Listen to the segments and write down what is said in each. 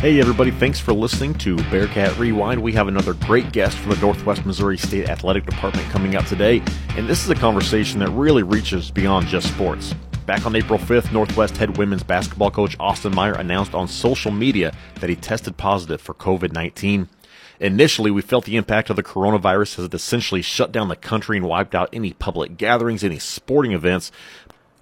Hey, everybody, thanks for listening to Bearcat Rewind. We have another great guest from the Northwest Missouri State Athletic Department coming up today, and this is a conversation that really reaches beyond just sports. Back on April 5th, Northwest head women's basketball coach Austin Meyer announced on social media that he tested positive for COVID 19. Initially, we felt the impact of the coronavirus as it essentially shut down the country and wiped out any public gatherings, any sporting events.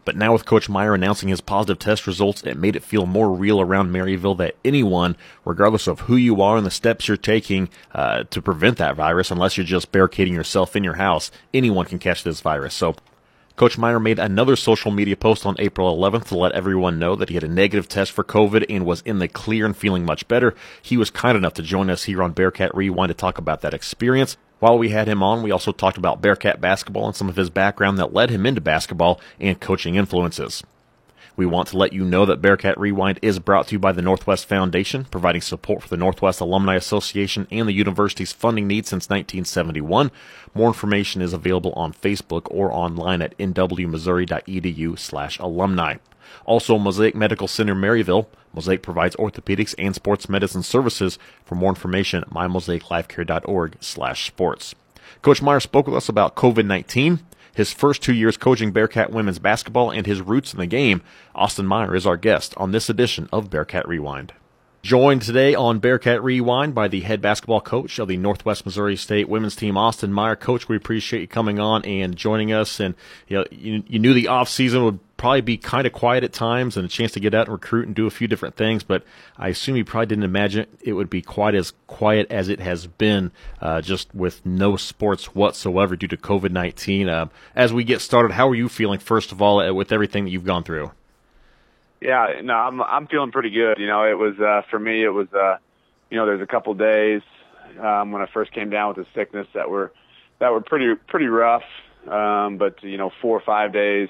But now with Coach Meyer announcing his positive test results, it made it feel more real around Maryville that anyone, regardless of who you are and the steps you're taking uh, to prevent that virus, unless you're just barricading yourself in your house, anyone can catch this virus. So Coach Meyer made another social media post on April 11th to let everyone know that he had a negative test for COVID and was in the clear and feeling much better. He was kind enough to join us here on Bearcat Rewind to talk about that experience. While we had him on, we also talked about Bearcat basketball and some of his background that led him into basketball and coaching influences. We want to let you know that Bearcat Rewind is brought to you by the Northwest Foundation, providing support for the Northwest Alumni Association and the university's funding needs since 1971. More information is available on Facebook or online at nwmissouri.edu slash alumni. Also, Mosaic Medical Center Maryville. Mosaic provides orthopedics and sports medicine services. For more information, mymosaiclifecare.org slash sports. Coach Meyer spoke with us about COVID-19, his first two years coaching Bearcat women's basketball, and his roots in the game. Austin Meyer is our guest on this edition of Bearcat Rewind. Joined today on Bearcat Rewind by the head basketball coach of the Northwest Missouri State women's team, Austin Meyer. Coach, we appreciate you coming on and joining us. And you know, you, you knew the off season would probably be kind of quiet at times and a chance to get out and recruit and do a few different things. But I assume you probably didn't imagine it would be quite as quiet as it has been, uh, just with no sports whatsoever due to COVID nineteen. Uh, as we get started, how are you feeling first of all uh, with everything that you've gone through? Yeah, no, I'm I'm feeling pretty good. You know, it was uh for me it was uh you know, there's a couple days um when I first came down with the sickness that were that were pretty pretty rough. Um but you know, 4 or 5 days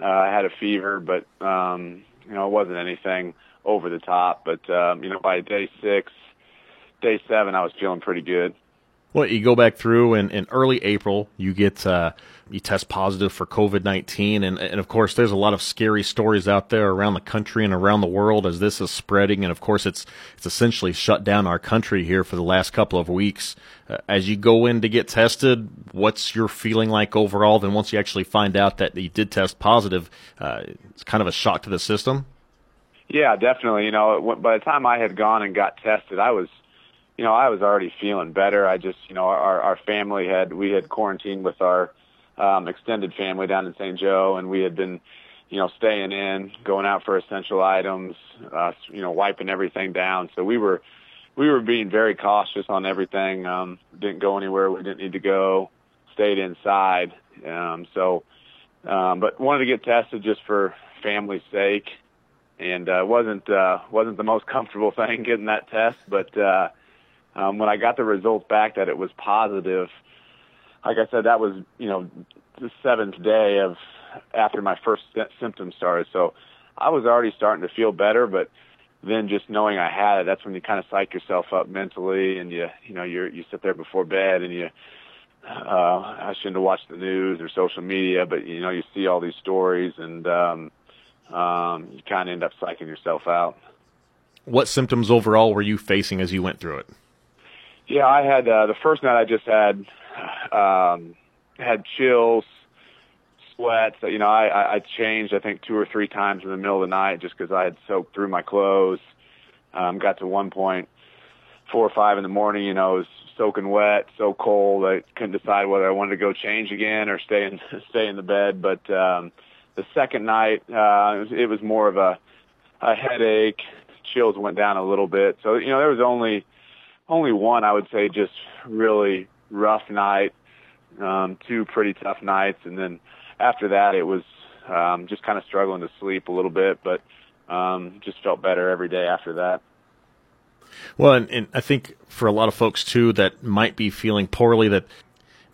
uh I had a fever, but um you know, it wasn't anything over the top, but um you know, by day 6, day 7 I was feeling pretty good. Well, you go back through, and in early April, you get uh, you test positive for COVID nineteen, and and of course, there's a lot of scary stories out there around the country and around the world as this is spreading, and of course, it's it's essentially shut down our country here for the last couple of weeks. Uh, as you go in to get tested, what's your feeling like overall? Then once you actually find out that you did test positive, uh, it's kind of a shock to the system. Yeah, definitely. You know, by the time I had gone and got tested, I was you know, I was already feeling better. I just, you know, our our family had we had quarantined with our um extended family down in St. Joe and we had been, you know, staying in, going out for essential items, uh you know, wiping everything down. So we were we were being very cautious on everything. Um didn't go anywhere we didn't need to go, stayed inside. Um so um but wanted to get tested just for family's sake and uh wasn't uh wasn't the most comfortable thing getting that test, but uh um, when I got the results back that it was positive, like I said, that was you know the seventh day of after my first symptoms started. So I was already starting to feel better, but then just knowing I had it, that's when you kind of psych yourself up mentally, and you you know you you sit there before bed and you. Uh, I shouldn't have watched the news or social media, but you know you see all these stories, and um, um, you kind of end up psyching yourself out. What symptoms overall were you facing as you went through it? Yeah, I had uh, the first night. I just had um, had chills, sweats. You know, I, I changed I think two or three times in the middle of the night just because I had soaked through my clothes. Um, got to one point, four or five in the morning. You know, it was soaking wet, so cold. I couldn't decide whether I wanted to go change again or stay in stay in the bed. But um, the second night, uh, it, was, it was more of a a headache. Chills went down a little bit. So you know, there was only only one I would say just really rough night, um, two pretty tough nights, and then after that it was um, just kind of struggling to sleep a little bit, but um, just felt better every day after that. Well, and, and I think for a lot of folks too that might be feeling poorly, that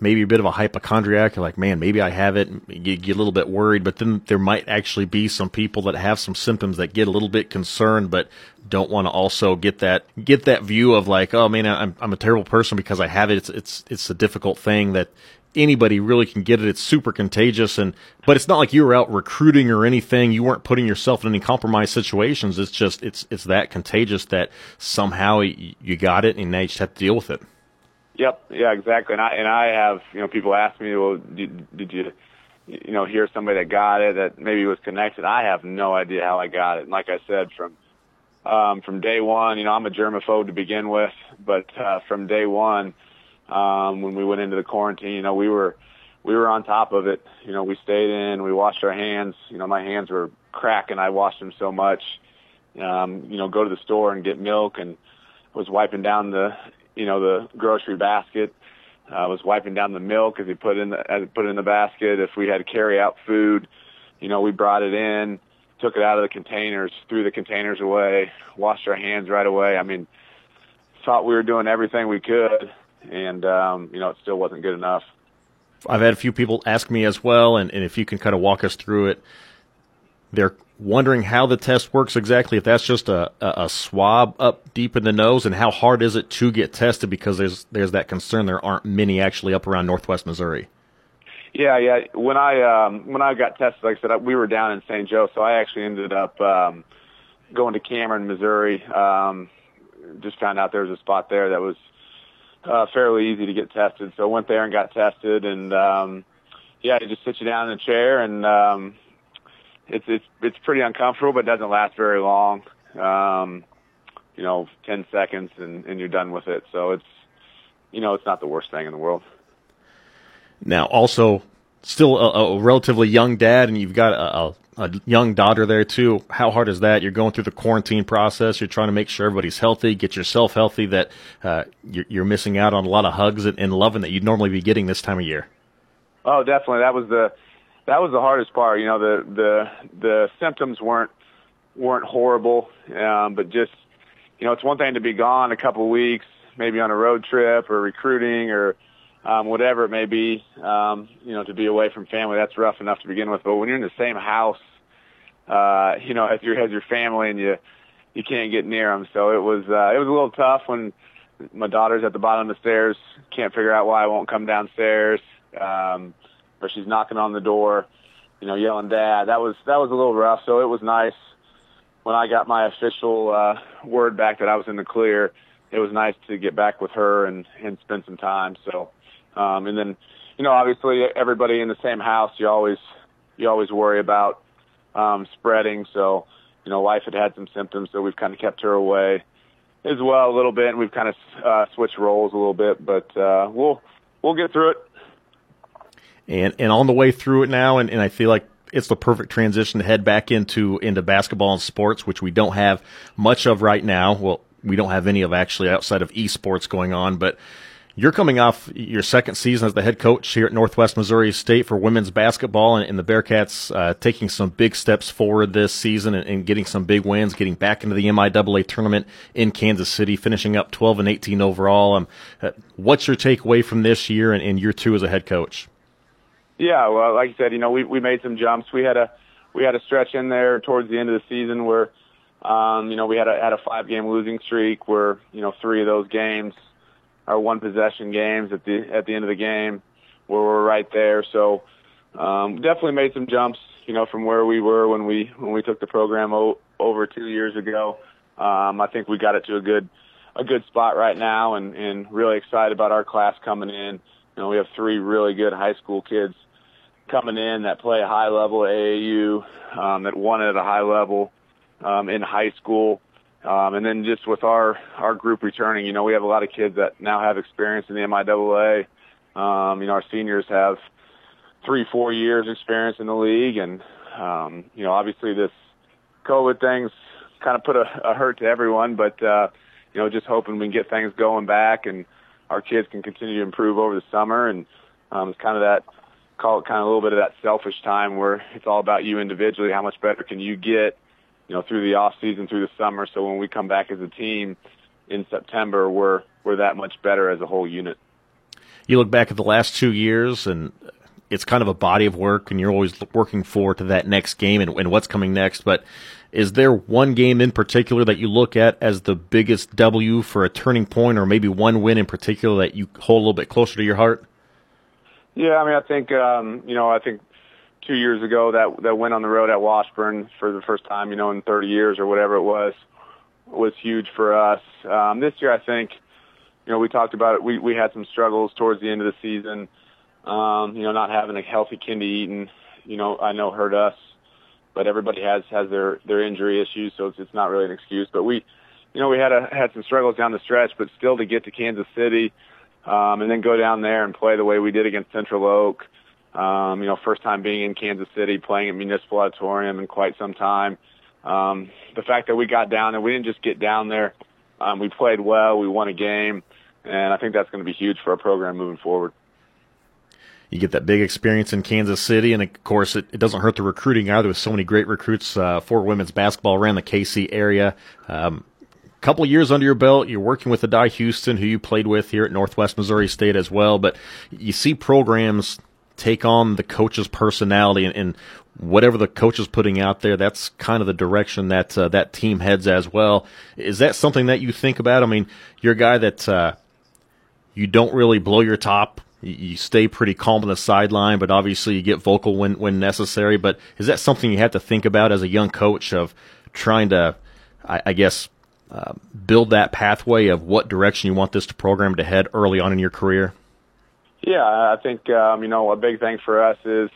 maybe a bit of a hypochondriac. You're like, man, maybe I have it. You get a little bit worried, but then there might actually be some people that have some symptoms that get a little bit concerned, but don't want to also get that get that view of like, oh man, I'm I'm a terrible person because I have it. It's it's it's a difficult thing that anybody really can get it. It's super contagious, and but it's not like you were out recruiting or anything. You weren't putting yourself in any compromised situations. It's just it's it's that contagious that somehow you got it, and now you just have to deal with it. Yep. Yeah. Exactly. And I and I have you know people ask me, well, did, did you you know hear somebody that got it that maybe was connected? I have no idea how I got it. And like I said, from um, from day one, you know, I'm a germaphobe to begin with, but uh, from day one um, when we went into the quarantine. You know, we were we were on top of it. You know, we stayed in, we washed our hands. You know, my hands were cracking. I washed them so much. Um, you know, go to the store and get milk and was wiping down the you know the grocery basket. I was wiping down the milk as he put in the put in the basket. If we had carry out food, you know, we brought it in, took it out of the containers, threw the containers away, washed our hands right away. I mean, thought we were doing everything we could and um, you know it still wasn't good enough. I've had a few people ask me as well, and, and if you can kind of walk us through it, they're wondering how the test works exactly. If that's just a, a, swab up deep in the nose, and how hard is it to get tested? Because there's there's that concern there aren't many actually up around Northwest Missouri. Yeah, yeah. When I um, when I got tested, like I said, we were down in St. Joe, so I actually ended up um, going to Cameron, Missouri. Um, just found out there was a spot there that was uh, fairly easy to get tested. So I went there and got tested, and um, yeah, they just sit you down in a chair, and um, it's it's it's pretty uncomfortable, but it doesn't last very long. Um, you know, ten seconds, and, and you're done with it. So it's you know, it's not the worst thing in the world. Now, also, still a, a relatively young dad, and you've got a, a a young daughter there too. How hard is that? You're going through the quarantine process. You're trying to make sure everybody's healthy, get yourself healthy. That uh, you're, you're, missing out on a lot of hugs and, and loving that you'd normally be getting this time of year. Oh, definitely. That was the that was the hardest part. You know, the the the symptoms weren't weren't horrible, um, but just you know, it's one thing to be gone a couple of weeks, maybe on a road trip or recruiting or um, whatever it may be, um, you know, to be away from family, that's rough enough to begin with. But when you're in the same house, uh, you know, as your as your family and you you can't get near them, so it was uh, it was a little tough when my daughter's at the bottom of the stairs, can't figure out why I won't come downstairs, um, or she's knocking on the door, you know, yelling "Dad." That was that was a little rough. So it was nice when I got my official uh, word back that I was in the clear. It was nice to get back with her and and spend some time. So um, and then, you know, obviously everybody in the same house, you always, you always worry about, um, spreading. So, you know, wife had had some symptoms, so we've kind of kept her away as well a little bit. And we've kind of, uh, switched roles a little bit, but, uh, we'll, we'll get through it. And, and on the way through it now, and, and I feel like it's the perfect transition to head back into into basketball and sports, which we don't have much of right now. Well, we don't have any of actually outside of esports going on, but you're coming off your second season as the head coach here at Northwest Missouri State for women's basketball, and, and the Bearcats uh, taking some big steps forward this season and, and, getting some big wins, getting back into the MIAA tournament in Kansas City, finishing up 12 and 18 overall. Um, uh, what's your takeaway from this year and, and year two as a head coach? Yeah, well, like you said, you know, we we made some jumps. We had a we had a stretch in there towards the end of the season where, um, you know, we had a had a five game losing streak where you know three of those games our one possession games at the at the end of the game where we're right there. So um, definitely made some jumps, you know, from where we were when we when we took the program o- over two years ago. Um, I think we got it to a good a good spot right now, and and really excited about our class coming in. You know, we have three really good high school kids coming in that play a high level AAU, um, that won at a high level um, in high school. Um, and then just with our, our group returning, you know, we have a lot of kids that now have experience in the MIAA. Um, you know, our seniors have three, four years experience in the league. And, um, you know, obviously this COVID thing's kind of put a, a hurt to everyone, but, uh, you know, just hoping we can get things going back and our kids can continue to improve over the summer. And, um, it's kind of that, call it kind of a little bit of that selfish time where it's all about you individually. How much better can you get? you know, through the off season, through the summer. So when we come back as a team in September, we're we're that much better as a whole unit. You look back at the last two years, and it's kind of a body of work, and you're always working forward to that next game and, and what's coming next. But is there one game in particular that you look at as the biggest W for a turning point, or maybe one win in particular that you hold a little bit closer to your heart? Yeah, I mean, I think um, you know, I think two years ago that that went on the road at Washburn for the first time, you know, in 30 years or whatever it was, was huge for us. Um, this year, I think, you know, we talked about it. We we had some struggles towards the end of the season. Um, you know, not having a healthy Kendi Eaton, you know, I know hurt us, but everybody has has their their injury issues, so it's, it's not really an excuse. But we, you know, we had a had some struggles down the stretch, but still to get to Kansas City um, and then go down there and play the way we did against Central Oak. Um, you know, first time being in Kansas City, playing at Municipal Auditorium in quite some time. Um, the fact that we got down there, we didn't just get down there. Um, we played well. We won a game, and I think that's going to be huge for our program moving forward. You get that big experience in Kansas City, and of course, it, it doesn't hurt the recruiting either. With so many great recruits uh, for women's basketball around the KC area. Um, couple years under your belt. You're working with Adai Houston, who you played with here at Northwest Missouri State as well. But you see programs take on the coach's personality and, and whatever the coach is putting out there, that's kind of the direction that uh, that team heads as well. Is that something that you think about? I mean, you're a guy that uh, you don't really blow your top. You stay pretty calm on the sideline, but obviously you get vocal when when necessary. But is that something you have to think about as a young coach of trying to, I, I guess, build that pathway of what direction you want this program to head early on in your career? Yeah, I think um, you know a big thing for us is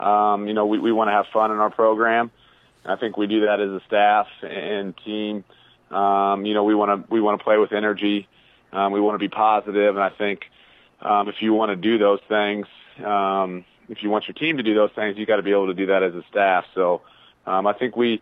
um, you know we, we want to have fun in our program. I think we do that as a staff and team. Um, you know we want to we want to play with energy. Um, we want to be positive, and I think um, if you want to do those things, um, if you want your team to do those things, you got to be able to do that as a staff. So um, I think we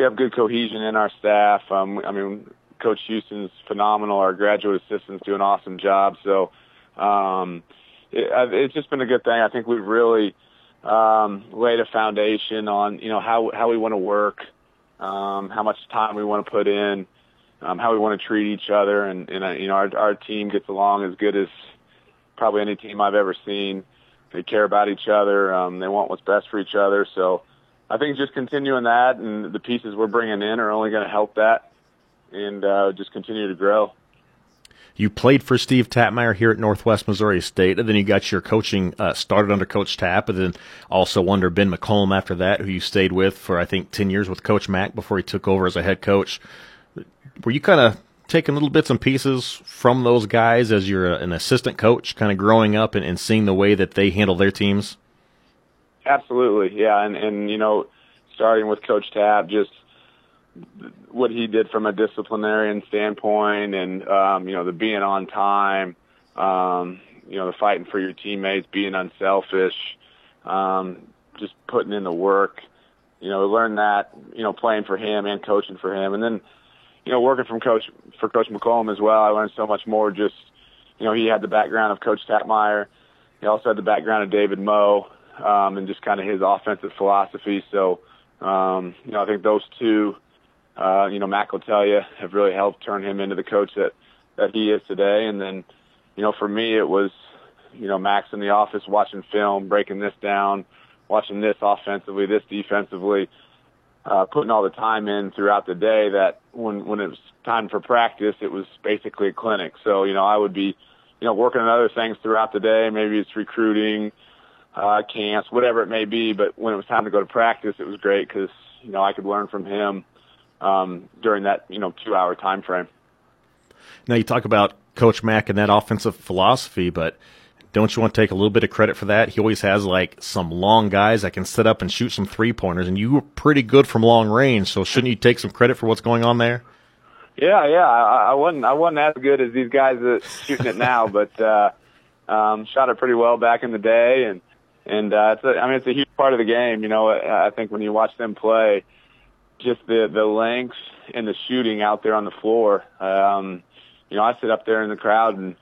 we have good cohesion in our staff. Um, I mean, Coach Houston's phenomenal. Our graduate assistants do an awesome job. So um, it, it's just been a good thing. I think we've really um, laid a foundation on you know how how we want to work, um, how much time we want to put in, um, how we want to treat each other, and, and uh, you know our our team gets along as good as probably any team I've ever seen. They care about each other. Um, they want what's best for each other. So I think just continuing that and the pieces we're bringing in are only going to help that and uh, just continue to grow. You played for Steve Tappmeyer here at Northwest Missouri State, and then you got your coaching uh, started under Coach Tapp, and then also under Ben McCollum after that, who you stayed with for I think ten years with Coach Mack before he took over as a head coach. Were you kind of taking little bits and pieces from those guys as you're an assistant coach, kind of growing up and, and seeing the way that they handle their teams? Absolutely, yeah, and and you know, starting with Coach Tapp, just what he did from a disciplinarian standpoint, and um, you know, the being on time, um, you know, the fighting for your teammates, being unselfish, um, just putting in the work. You know, learn that, you know, playing for him and coaching for him, and then, you know, working from coach for Coach McCollum as well. I learned so much more. Just, you know, he had the background of Coach Tappmeyer. He also had the background of David Moe um, and just kind of his offensive philosophy. So, um, you know, I think those two, uh, you know, Mack will tell you, have really helped turn him into the coach that, that he is today. And then, you know, for me, it was, you know, Mack's in the office watching film, breaking this down, watching this offensively, this defensively, uh, putting all the time in throughout the day that when, when it was time for practice, it was basically a clinic. So, you know, I would be, you know, working on other things throughout the day. Maybe it's recruiting, uh, camps, whatever it may be. But when it was time to go to practice, it was great because you know I could learn from him um, during that you know two hour time frame. Now you talk about Coach Mack and that offensive philosophy, but don't you want to take a little bit of credit for that? He always has like some long guys that can sit up and shoot some three pointers, and you were pretty good from long range. So shouldn't you take some credit for what's going on there? Yeah, yeah, I, I wasn't I wasn't as good as these guys that shooting it now, but uh, um, shot it pretty well back in the day, and and uh, it's a, I mean it's a huge part of the game. You know, I think when you watch them play, just the the length and the shooting out there on the floor. Um, you know, I sit up there in the crowd and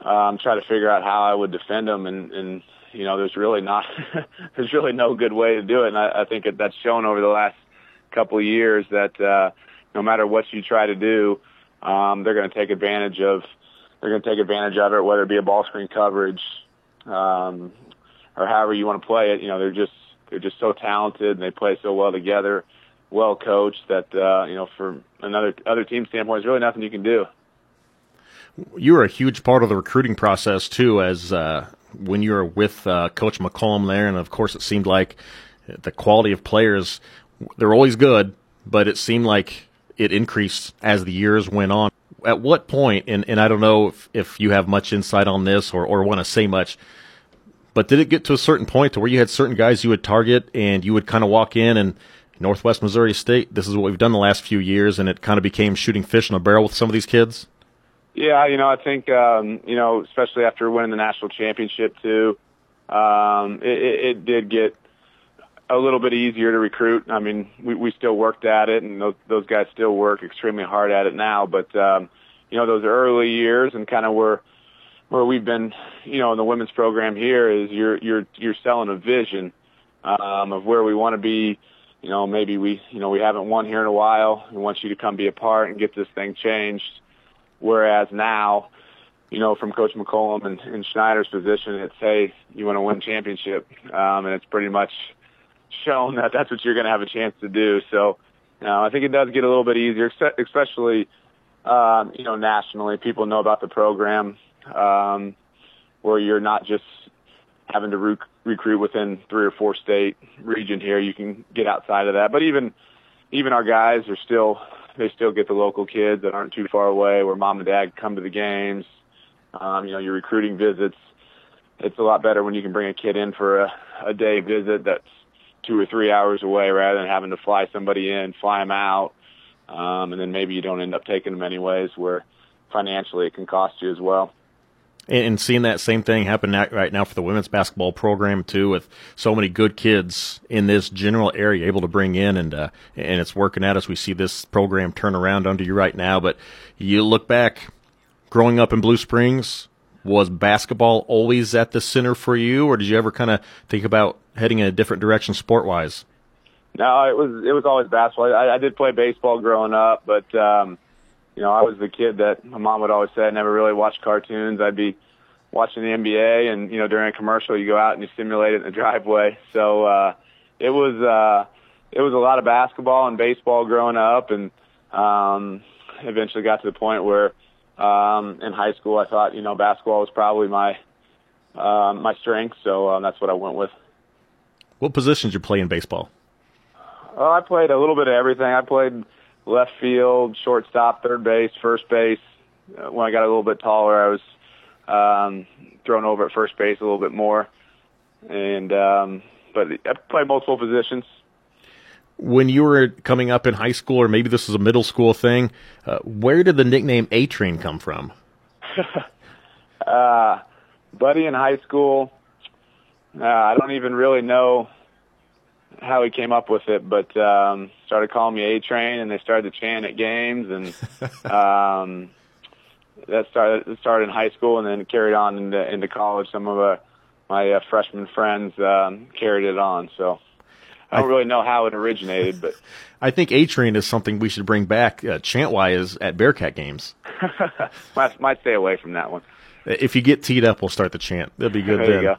um, try to figure out how I would defend them, and and you know, there's really not there's really no good way to do it, and I, I think that's shown over the last couple of years that uh, no matter what you try to do, um, they're going to take advantage of they're going to take advantage of it, whether it be a ball screen coverage, um, or however you want to play it. You know, they're just they're just so talented and they play so well together, well coached that uh, you know for another other team standpoint, there's really nothing you can do. You were a huge part of the recruiting process too, as uh, when you were with uh, Coach McCollum there, and of course it seemed like the quality of players they're always good, but it seemed like it increased as the years went on. At what point, and, and I don't know if, if you have much insight on this or, or want to say much, but did it get to a certain point to where you had certain guys you would target and you would kind of walk in and Northwest Missouri State, this is what we've done the last few years, and it kind of became shooting fish in a barrel with some of these kids? Yeah, you know, I think um, you know, especially after winning the national championship too, um, it, it, it did get a little bit easier to recruit. I mean, we, we still worked at it, and those, those guys still work extremely hard at it now. But um, you know, those early years and kind of where where we've been, you know, in the women's program here is you're you're you're selling a vision um, of where we want to be. You know, maybe we you know we haven't won here in a while. We want you to come be a part and get this thing changed. Whereas now, you know, from Coach McCollum and, and Schneider's position, it's hey, you want to win championship, um, and it's pretty much shown that that's what you're going to have a chance to do. So, know, I think it does get a little bit easier, especially um, you know nationally. People know about the program um, where you're not just having to rec- recruit within three or four state region here. You can get outside of that, but even even our guys are still they still get the local kids that aren't too far away where mom and dad come to the games. Um, you know, your recruiting visits. It's a lot better when you can bring a kid in for a, a day visit that's two or three hours away rather than having to fly somebody in, fly them out, um, and then maybe you don't end up taking them anyways where financially it can cost you as well and seeing that same thing happen right now for the women's basketball program too, with so many good kids in this general area able to bring in, and uh, and it's working out as we see this program turn around under you right now. But you look back, growing up in Blue Springs, was basketball always at the center for you, or did you ever kind of think about heading in a different direction sport wise? No, it was it was always basketball. I, I did play baseball growing up, but um, you know, I was the kid that my mom would always say I never really watched cartoons. I'd be watching the NBA and, you know, during a commercial you go out and you simulate it in the driveway. So, uh, it was, uh, it was a lot of basketball and baseball growing up and, um, eventually got to the point where, um, in high school I thought, you know, basketball was probably my, uh, my strength. So, um, that's what I went with. What positions you play in baseball? Well, I played a little bit of everything. I played, left field, shortstop, third base, first base. Uh, when I got a little bit taller, I was um, thrown over at first base a little bit more. And um, but I played multiple positions. When you were coming up in high school, or maybe this was a middle school thing, uh, where did the nickname A Train come from? uh, buddy in high school. Uh, I don't even really know how he came up with it, but um, started calling me A Train, and they started to chant at games, and um, that started started in high school, and then carried on into into college. Some of uh, my uh, freshman friends um, carried it on, so. I don't really know how it originated, but I think A Train is something we should bring back uh, chant wise at Bearcat games. might, might stay away from that one. If you get teed up, we'll start the chant. That'll be good. there then. Go.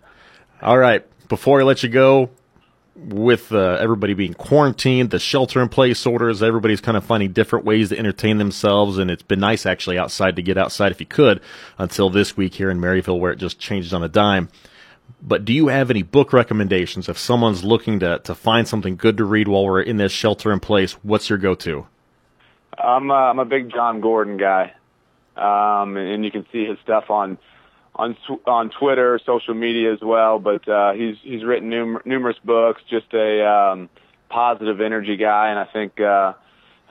All right. Before I let you go, with uh, everybody being quarantined, the shelter in place orders, everybody's kind of finding different ways to entertain themselves. And it's been nice actually outside to get outside if you could until this week here in Maryville where it just changed on a dime. But do you have any book recommendations if someone's looking to, to find something good to read while we're in this shelter in place? What's your go to? I'm, uh, I'm a big Jon Gordon guy. Um, and you can see his stuff on on on Twitter, social media as well. But uh, he's he's written num- numerous books. Just a um, positive energy guy, and I think uh,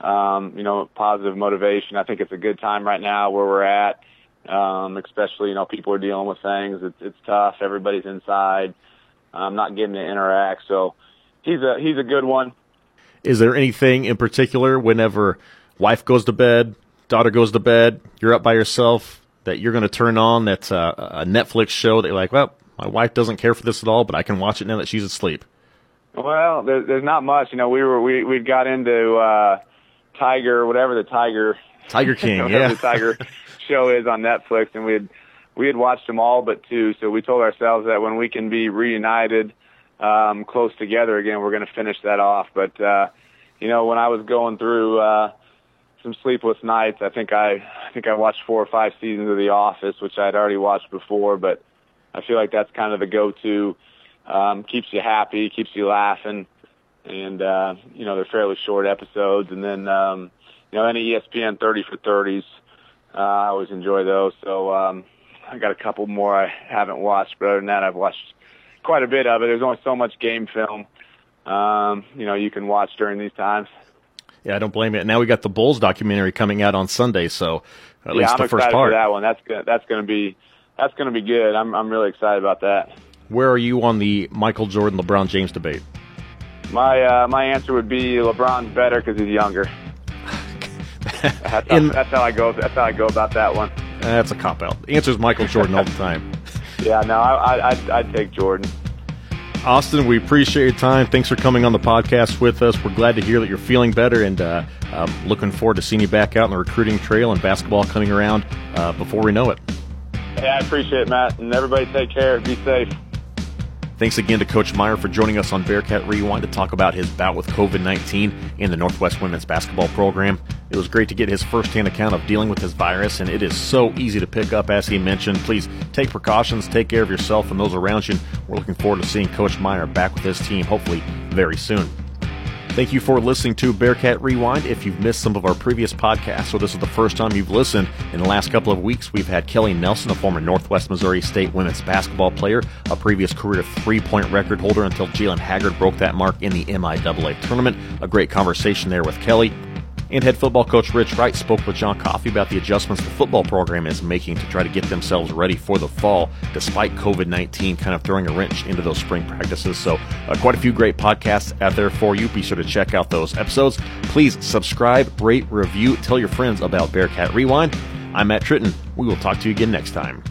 um, you know positive motivation. I think it's a good time right now where we're at. Um, especially you know people are dealing with things. It's it's tough. Everybody's inside. I'm not getting to interact. So he's a he's a good one. Is there anything in particular whenever wife goes to bed, daughter goes to bed, you're up by yourself? That you're going to turn on that's a, a Netflix show that you're like, well, my wife doesn't care for this at all, but I can watch it now that she's asleep? Well, there, there's not much. You know, we were we we got into uh, Tiger, whatever the Tiger Tiger King, yeah, the Tiger show is on Netflix, and we had we had watched them all but two. So we told ourselves that when we can be reunited, um, close together again, we're going to finish that off. But uh, you know, when I was going through uh, some sleepless nights. I think I, I think I watched four or five seasons of The Office, which I'd already watched before, but I feel like that's kind of the go-to. Um, keeps you happy, keeps you laughing, and uh, you know they're fairly short episodes. And then um, you know any ESPN 30 for 30s, uh, I always enjoy those. So um, I got a couple more I haven't watched, but other than that, I've watched quite a bit of it. There's only so much game film, um, you know, you can watch during these times. Yeah, I don't blame it. Now we got the Bulls documentary coming out on Sunday, so at yeah, least I'm the first excited part. for that one. That's gonna, that's going to be that's going to be good. I'm I'm really excited about that. Where are you on the Michael Jordan LeBron James debate? My uh, my answer would be LeBron's better because he's younger. that's, how, In- that's how I go. That's how I go about that one. That's a cop out. The answer is Michael Jordan all the time. Yeah, no, I, I I'd, I'd take Jordan. Austin, we appreciate your time. Thanks for coming on the podcast with us. We're glad to hear that you're feeling better and uh, um, looking forward to seeing you back out on the recruiting trail and basketball coming around uh, before we know it. Yeah, I appreciate it, Matt, and everybody take care. Be safe. Thanks again to Coach Meyer for joining us on Bearcat Rewind to talk about his bout with COVID 19 in the Northwest Women's Basketball Program. It was great to get his firsthand account of dealing with this virus, and it is so easy to pick up, as he mentioned. Please take precautions, take care of yourself and those around you. We're looking forward to seeing Coach Meyer back with his team, hopefully very soon. Thank you for listening to Bearcat Rewind. If you've missed some of our previous podcasts, or this is the first time you've listened, in the last couple of weeks, we've had Kelly Nelson, a former Northwest Missouri State women's basketball player, a previous career three point record holder until Jalen Haggard broke that mark in the MIAA tournament. A great conversation there with Kelly. And head football coach Rich Wright spoke with John Coffey about the adjustments the football program is making to try to get themselves ready for the fall, despite COVID 19 kind of throwing a wrench into those spring practices. So, uh, quite a few great podcasts out there for you. Be sure to check out those episodes. Please subscribe, rate, review, tell your friends about Bearcat Rewind. I'm Matt Tritton. We will talk to you again next time.